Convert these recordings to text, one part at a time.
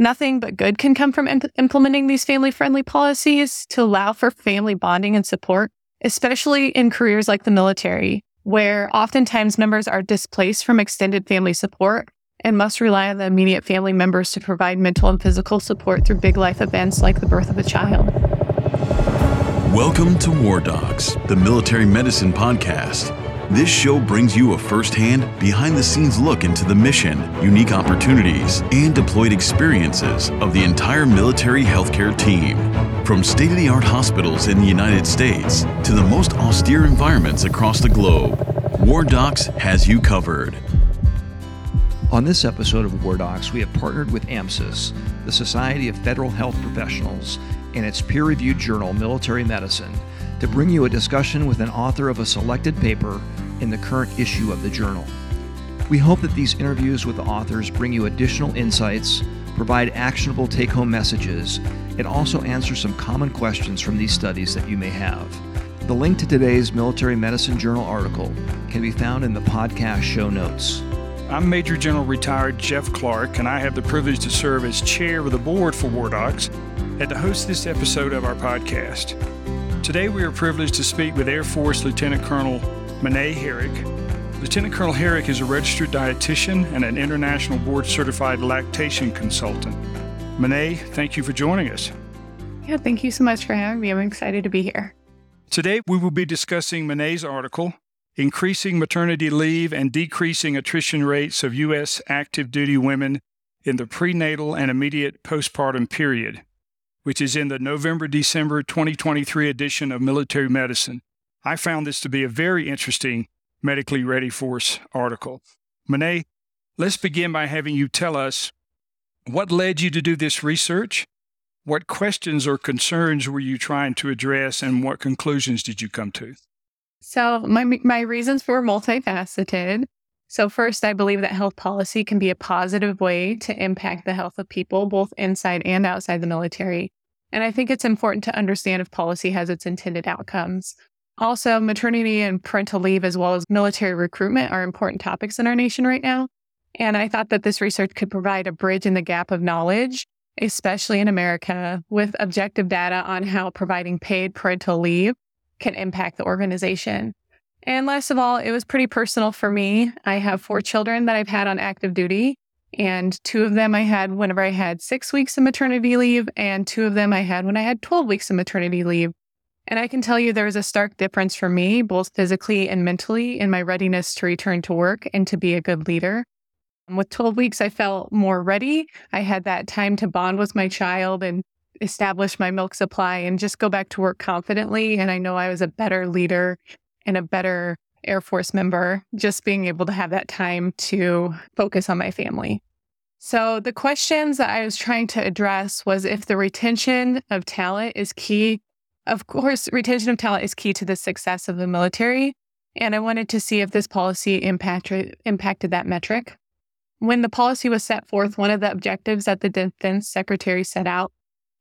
Nothing but good can come from imp- implementing these family friendly policies to allow for family bonding and support, especially in careers like the military, where oftentimes members are displaced from extended family support and must rely on the immediate family members to provide mental and physical support through big life events like the birth of a child. Welcome to War Docs, the military medicine podcast. This show brings you a firsthand, behind the scenes look into the mission, unique opportunities, and deployed experiences of the entire military healthcare team. From state of the art hospitals in the United States to the most austere environments across the globe, War Docs has you covered. On this episode of War Docs, we have partnered with AMSUS, the Society of Federal Health Professionals, and its peer reviewed journal, Military Medicine to bring you a discussion with an author of a selected paper in the current issue of the journal. We hope that these interviews with the authors bring you additional insights, provide actionable take home messages, and also answer some common questions from these studies that you may have. The link to today's Military Medicine Journal article can be found in the podcast show notes. I'm Major General Retired Jeff Clark, and I have the privilege to serve as chair of the board for War Docs and to host this episode of our podcast. Today, we are privileged to speak with Air Force Lieutenant Colonel Minette Herrick. Lieutenant Colonel Herrick is a registered dietitian and an international board certified lactation consultant. Minette, thank you for joining us. Yeah, thank you so much for having me. I'm excited to be here. Today, we will be discussing Minette's article, Increasing Maternity Leave and Decreasing Attrition Rates of U.S. Active Duty Women in the Prenatal and Immediate Postpartum Period which is in the November December 2023 edition of Military Medicine. I found this to be a very interesting Medically Ready Force article. Minette, let's begin by having you tell us what led you to do this research? What questions or concerns were you trying to address, and what conclusions did you come to? So, my, my reasons were multifaceted. So, first, I believe that health policy can be a positive way to impact the health of people, both inside and outside the military. And I think it's important to understand if policy has its intended outcomes. Also, maternity and parental leave, as well as military recruitment, are important topics in our nation right now. And I thought that this research could provide a bridge in the gap of knowledge, especially in America, with objective data on how providing paid parental leave can impact the organization. And last of all, it was pretty personal for me. I have four children that I've had on active duty, and two of them I had whenever I had six weeks of maternity leave, and two of them I had when I had 12 weeks of maternity leave. And I can tell you there was a stark difference for me, both physically and mentally, in my readiness to return to work and to be a good leader. With 12 weeks, I felt more ready. I had that time to bond with my child and establish my milk supply and just go back to work confidently. And I know I was a better leader and a better Air Force member, just being able to have that time to focus on my family. So, the questions that I was trying to address was if the retention of talent is key. Of course, retention of talent is key to the success of the military. And I wanted to see if this policy impacted, impacted that metric. When the policy was set forth, one of the objectives that the Defense Secretary set out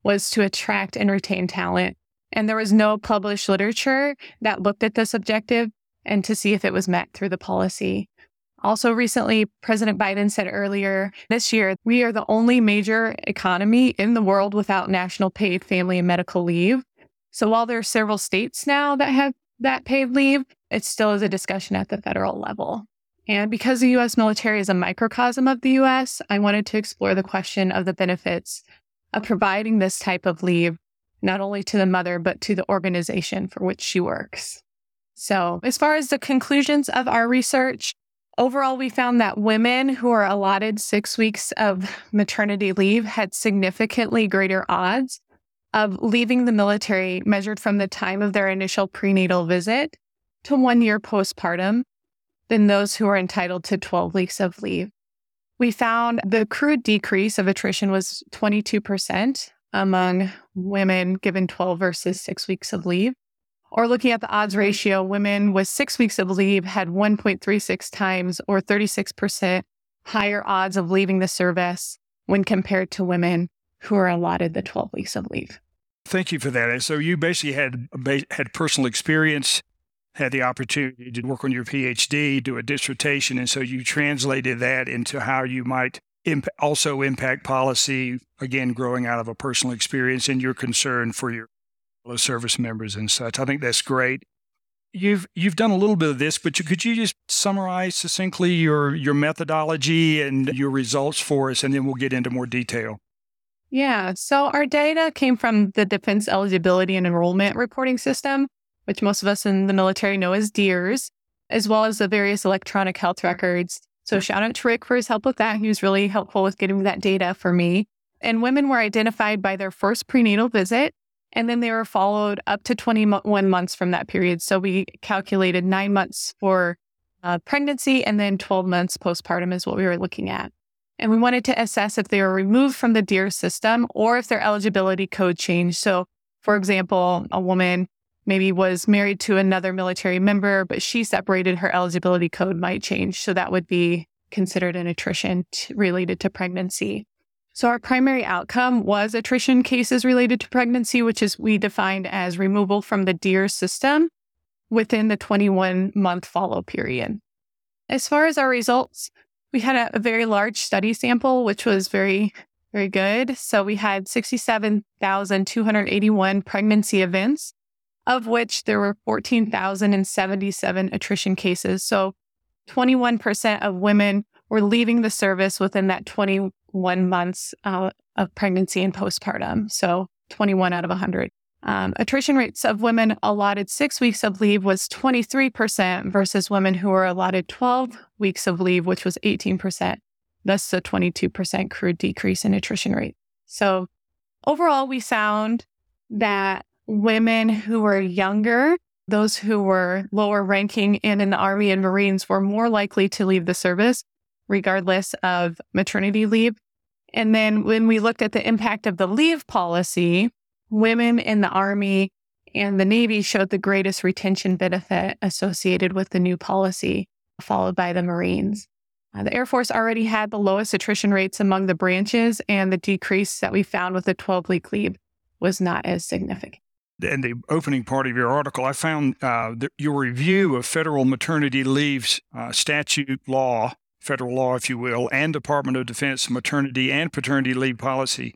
was to attract and retain talent. And there was no published literature that looked at this objective and to see if it was met through the policy. Also, recently, President Biden said earlier this year, we are the only major economy in the world without national paid family and medical leave. So, while there are several states now that have that paid leave, it still is a discussion at the federal level. And because the US military is a microcosm of the US, I wanted to explore the question of the benefits of providing this type of leave, not only to the mother, but to the organization for which she works. So, as far as the conclusions of our research, overall, we found that women who are allotted six weeks of maternity leave had significantly greater odds of leaving the military measured from the time of their initial prenatal visit to one year postpartum than those who are entitled to 12 weeks of leave. We found the crude decrease of attrition was 22% among women given 12 versus six weeks of leave. Or looking at the odds ratio, women with six weeks of leave had 1.36 times or 36% higher odds of leaving the service when compared to women who are allotted the 12 weeks of leave. Thank you for that. So you basically had had personal experience, had the opportunity to work on your PhD, do a dissertation, and so you translated that into how you might imp- also impact policy, again, growing out of a personal experience and your concern for your fellow service members and such. I think that's great. You've you've done a little bit of this, but you, could you just summarize succinctly your your methodology and your results for us, and then we'll get into more detail. Yeah. So our data came from the Defense Eligibility and Enrollment Reporting System, which most of us in the military know as DEERS, as well as the various electronic health records. So shout out to Rick for his help with that. He was really helpful with getting that data for me. And women were identified by their first prenatal visit, and then they were followed up to 21 months from that period. So we calculated nine months for uh, pregnancy and then 12 months postpartum is what we were looking at. And we wanted to assess if they were removed from the DEER system or if their eligibility code changed. So, for example, a woman maybe was married to another military member, but she separated her eligibility code might change. So that would be considered an attrition t- related to pregnancy. So our primary outcome was attrition cases related to pregnancy, which is we defined as removal from the DEER system within the 21 month follow period. As far as our results, we had a, a very large study sample, which was very, very good. So we had 67,281 pregnancy events, of which there were 14,077 attrition cases. So 21% of women were leaving the service within that 21 months uh, of pregnancy and postpartum. So 21 out of 100. Um, attrition rates of women allotted six weeks of leave was 23% versus women who were allotted 12 weeks of leave, which was 18%. Thus, a 22% crude decrease in attrition rate. So, overall, we found that women who were younger, those who were lower ranking in the Army and Marines, were more likely to leave the service, regardless of maternity leave. And then when we looked at the impact of the leave policy, women in the Army and the Navy showed the greatest retention benefit associated with the new policy, followed by the Marines. Uh, the Air Force already had the lowest attrition rates among the branches, and the decrease that we found with the 12 week leave was not as significant. In the opening part of your article, I found uh, your review of federal maternity leaves uh, statute law, federal law, if you will, and Department of Defense maternity and paternity leave policy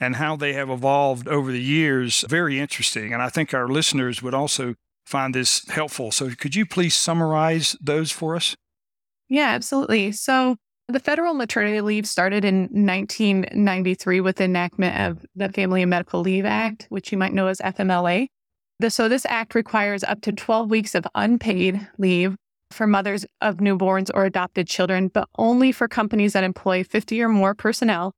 and how they have evolved over the years. Very interesting. And I think our listeners would also find this helpful. So, could you please summarize those for us? Yeah, absolutely. So, the federal maternity leave started in 1993 with the enactment of the Family and Medical Leave Act, which you might know as FMLA. So, this act requires up to 12 weeks of unpaid leave for mothers of newborns or adopted children, but only for companies that employ 50 or more personnel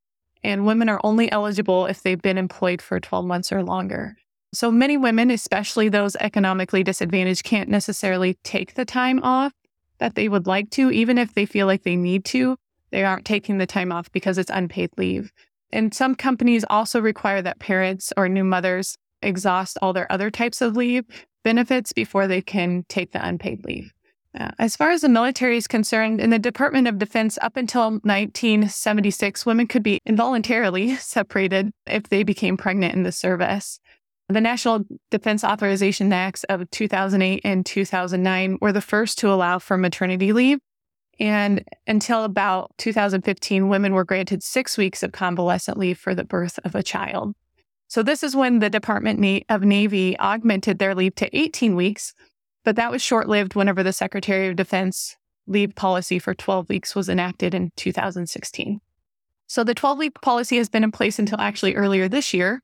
and women are only eligible if they've been employed for 12 months or longer. So many women, especially those economically disadvantaged, can't necessarily take the time off that they would like to, even if they feel like they need to. They aren't taking the time off because it's unpaid leave. And some companies also require that parents or new mothers exhaust all their other types of leave benefits before they can take the unpaid leave. As far as the military is concerned, in the Department of Defense, up until 1976, women could be involuntarily separated if they became pregnant in the service. The National Defense Authorization Acts of 2008 and 2009 were the first to allow for maternity leave. And until about 2015, women were granted six weeks of convalescent leave for the birth of a child. So, this is when the Department of Navy augmented their leave to 18 weeks but that was short lived whenever the Secretary of Defense leave policy for 12 weeks was enacted in 2016. So the 12 week policy has been in place until actually earlier this year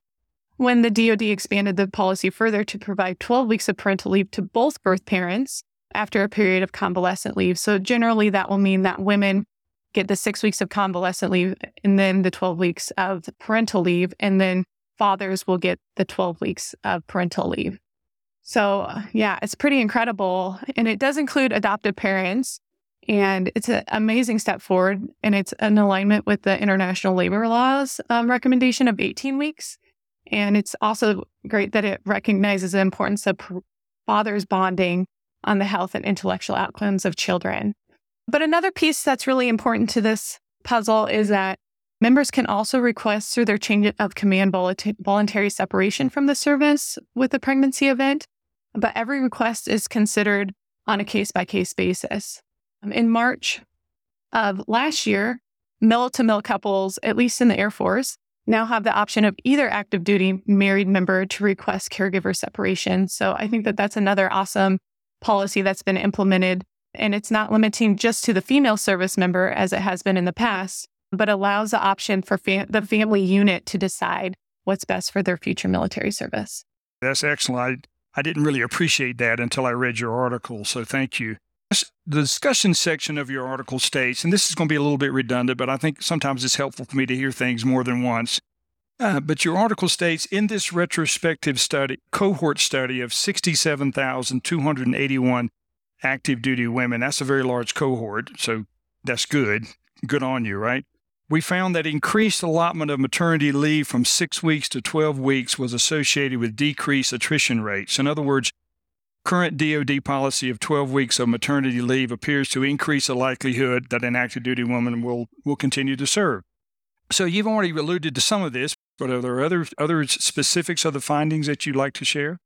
when the DoD expanded the policy further to provide 12 weeks of parental leave to both birth parents after a period of convalescent leave. So generally, that will mean that women get the six weeks of convalescent leave and then the 12 weeks of parental leave, and then fathers will get the 12 weeks of parental leave. So, yeah, it's pretty incredible. And it does include adoptive parents. And it's an amazing step forward. And it's in alignment with the international labor laws um, recommendation of 18 weeks. And it's also great that it recognizes the importance of fathers bonding on the health and intellectual outcomes of children. But another piece that's really important to this puzzle is that members can also request through their change of command voluntary separation from the service with a pregnancy event but every request is considered on a case by case basis. Um, in March of last year, mill to mill couples, at least in the Air Force, now have the option of either active duty married member to request caregiver separation. So I think that that's another awesome policy that's been implemented. And it's not limiting just to the female service member as it has been in the past, but allows the option for fa- the family unit to decide what's best for their future military service. That's excellent. I, didn't really appreciate that until I read your article. So thank you. The discussion section of your article states, and this is going to be a little bit redundant, but I think sometimes it's helpful for me to hear things more than once. Uh, but your article states in this retrospective study, cohort study of 67,281 active duty women, that's a very large cohort. So that's good. Good on you, right? We found that increased allotment of maternity leave from six weeks to 12 weeks was associated with decreased attrition rates. In other words, current DoD policy of 12 weeks of maternity leave appears to increase the likelihood that an active duty woman will, will continue to serve. So you've already alluded to some of this, but are there other other specifics of the findings that you'd like to share?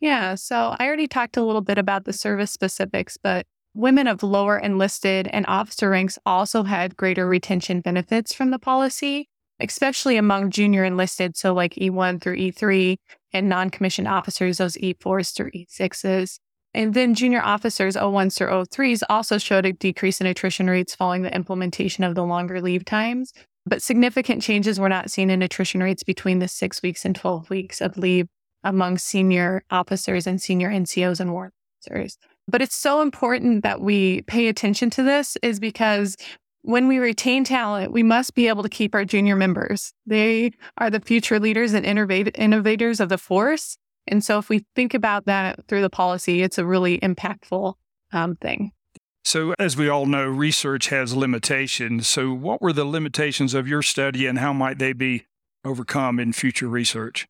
Yeah, so I already talked a little bit about the service specifics, but women of lower enlisted and officer ranks also had greater retention benefits from the policy, especially among junior enlisted, so like E1 through E3, and non commissioned officers, those E4s through E6s. And then junior officers, O1s through O3s, also showed a decrease in attrition rates following the implementation of the longer leave times. But significant changes were not seen in attrition rates between the six weeks and 12 weeks of leave among senior officers and senior NCOs and warrant officers. But it's so important that we pay attention to this is because when we retain talent, we must be able to keep our junior members. They are the future leaders and innovators of the force. And so, if we think about that through the policy, it's a really impactful um, thing. So, as we all know, research has limitations. So, what were the limitations of your study and how might they be overcome in future research?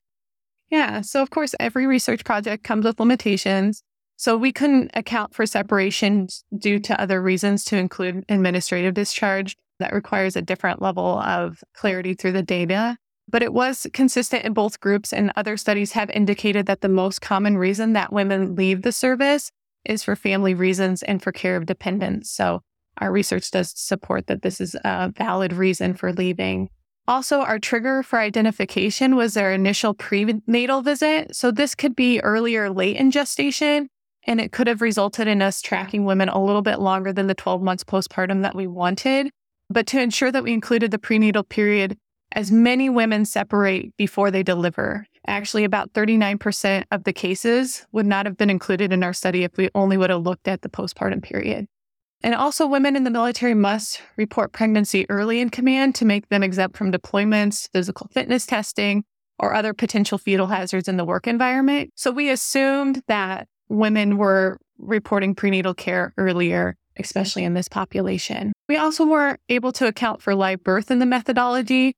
Yeah. So, of course, every research project comes with limitations. So we couldn't account for separation due to other reasons to include administrative discharge. That requires a different level of clarity through the data. But it was consistent in both groups, and other studies have indicated that the most common reason that women leave the service is for family reasons and for care of dependents. So our research does support that this is a valid reason for leaving. Also, our trigger for identification was their initial prenatal visit. So this could be early or late in gestation, and it could have resulted in us tracking women a little bit longer than the 12 months postpartum that we wanted. But to ensure that we included the prenatal period, as many women separate before they deliver. Actually, about 39% of the cases would not have been included in our study if we only would have looked at the postpartum period. And also, women in the military must report pregnancy early in command to make them exempt from deployments, physical fitness testing, or other potential fetal hazards in the work environment. So we assumed that women were reporting prenatal care earlier, especially in this population. We also weren't able to account for live birth in the methodology.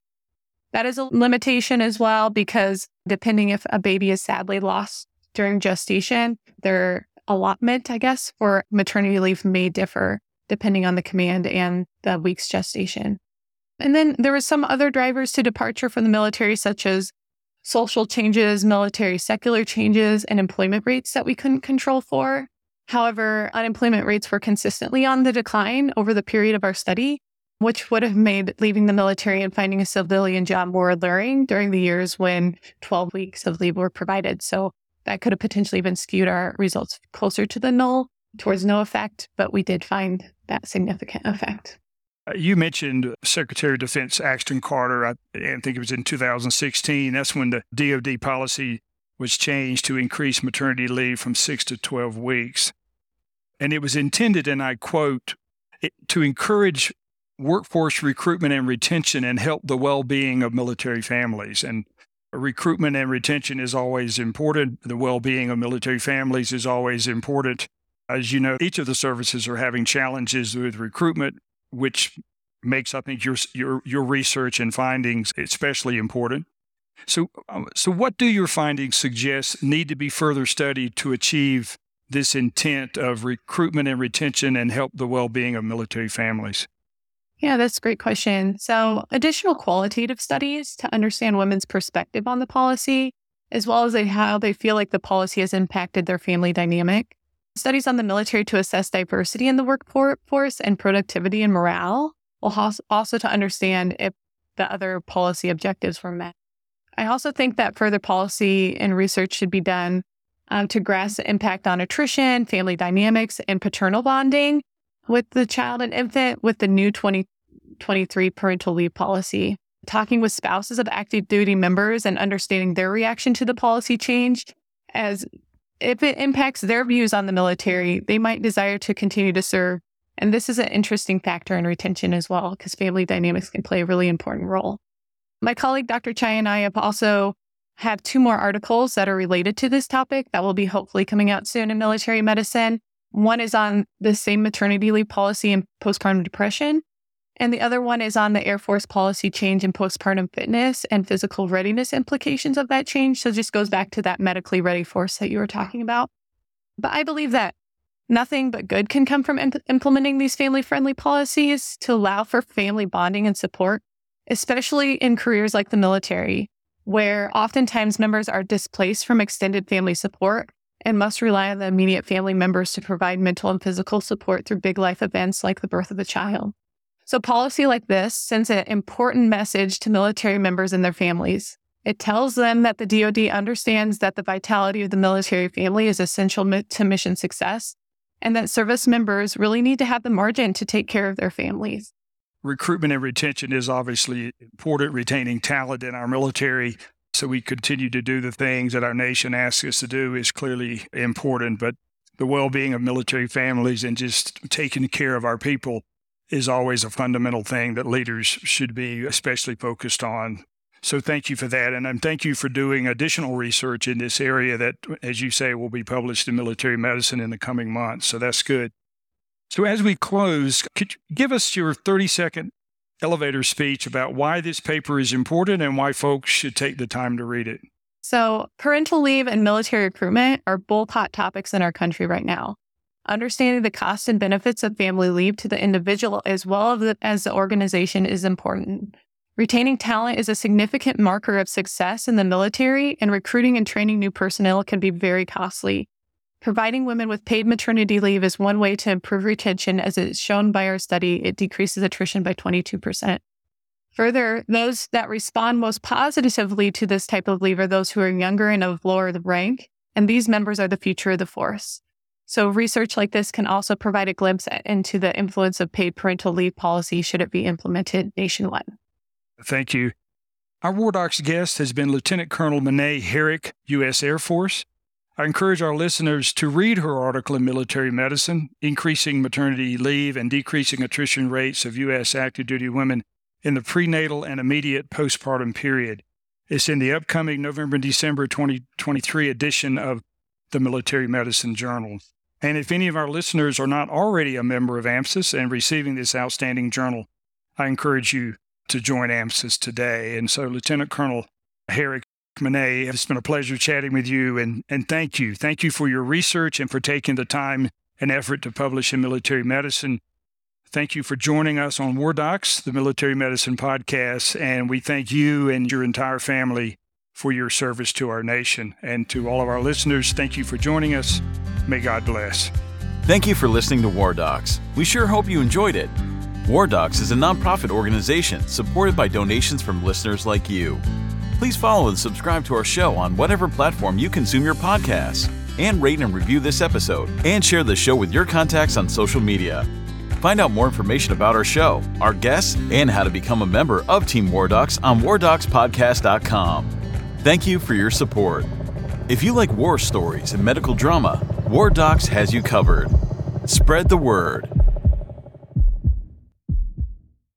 That is a limitation as well, because depending if a baby is sadly lost during gestation, their allotment, I guess, for maternity leave may differ depending on the command and the week's gestation. And then there were some other drivers to departure from the military, such as social changes, military secular changes, and employment rates that we couldn't control for. However, unemployment rates were consistently on the decline over the period of our study, which would have made leaving the military and finding a civilian job more alluring during the years when 12 weeks of leave were provided. So that could have potentially even skewed our results closer to the null towards no effect, but we did find that significant effect. You mentioned Secretary of Defense Ashton Carter. I, I think it was in 2016. That's when the DoD policy was changed to increase maternity leave from six to 12 weeks. And it was intended, and I quote, to encourage workforce recruitment and retention and help the well being of military families. And recruitment and retention is always important. The well being of military families is always important. As you know, each of the services are having challenges with recruitment, which makes I think your your your research and findings especially important. So, um, so what do your findings suggest need to be further studied to achieve this intent of recruitment and retention and help the well-being of military families? Yeah, that's a great question. So, additional qualitative studies to understand women's perspective on the policy, as well as how they feel like the policy has impacted their family dynamic, studies on the military to assess diversity in the workforce and productivity and morale, well, also to understand if the other policy objectives were met. I also think that further policy and research should be done um, to grasp the impact on attrition, family dynamics, and paternal bonding with the child and infant with the new 2023 parental leave policy. Talking with spouses of active duty members and understanding their reaction to the policy change, as if it impacts their views on the military, they might desire to continue to serve. And this is an interesting factor in retention as well, because family dynamics can play a really important role. My colleague, Dr. Chai, and I have also have two more articles that are related to this topic that will be hopefully coming out soon in military medicine. One is on the same maternity leave policy and postpartum depression. And the other one is on the Air Force policy change in postpartum fitness and physical readiness implications of that change. So it just goes back to that medically ready force that you were talking about. But I believe that nothing but good can come from imp- implementing these family friendly policies to allow for family bonding and support, especially in careers like the military, where oftentimes members are displaced from extended family support and must rely on the immediate family members to provide mental and physical support through big life events like the birth of a child. So, policy like this sends an important message to military members and their families. It tells them that the DoD understands that the vitality of the military family is essential to mission success and that service members really need to have the margin to take care of their families. Recruitment and retention is obviously important, retaining talent in our military so we continue to do the things that our nation asks us to do is clearly important. But the well being of military families and just taking care of our people is always a fundamental thing that leaders should be especially focused on. So thank you for that. And thank you for doing additional research in this area that, as you say, will be published in military medicine in the coming months. So that's good. So as we close, could you give us your 30 second elevator speech about why this paper is important and why folks should take the time to read it? So, parental leave and military recruitment are both hot topics in our country right now understanding the costs and benefits of family leave to the individual as well as the organization is important. Retaining talent is a significant marker of success in the military, and recruiting and training new personnel can be very costly. Providing women with paid maternity leave is one way to improve retention, as is shown by our study, it decreases attrition by 22%. Further, those that respond most positively to this type of leave are those who are younger and of lower rank, and these members are the future of the force. So, research like this can also provide a glimpse into the influence of paid parental leave policy should it be implemented nationwide. Thank you. Our War Docs guest has been Lieutenant Colonel Minette Herrick, U.S. Air Force. I encourage our listeners to read her article in Military Medicine, Increasing Maternity Leave and Decreasing Attrition Rates of U.S. Active Duty Women in the Prenatal and Immediate Postpartum Period. It's in the upcoming November December 2023 edition of the Military Medicine Journal. And if any of our listeners are not already a member of AMSUS and receiving this outstanding journal, I encourage you to join AMSUS today. And so, Lieutenant Colonel Herrick Minette, it's been a pleasure chatting with you. And, and thank you. Thank you for your research and for taking the time and effort to publish in military medicine. Thank you for joining us on War Docs, the military medicine podcast. And we thank you and your entire family for your service to our nation. And to all of our listeners, thank you for joining us. May God bless. Thank you for listening to War Docs. We sure hope you enjoyed it. War Docs is a nonprofit organization supported by donations from listeners like you. Please follow and subscribe to our show on whatever platform you consume your podcasts, and rate and review this episode, and share the show with your contacts on social media. Find out more information about our show, our guests, and how to become a member of Team War Docs on WarDocsPodcast.com. Thank you for your support. If you like war stories and medical drama, War Docs has you covered. Spread the word.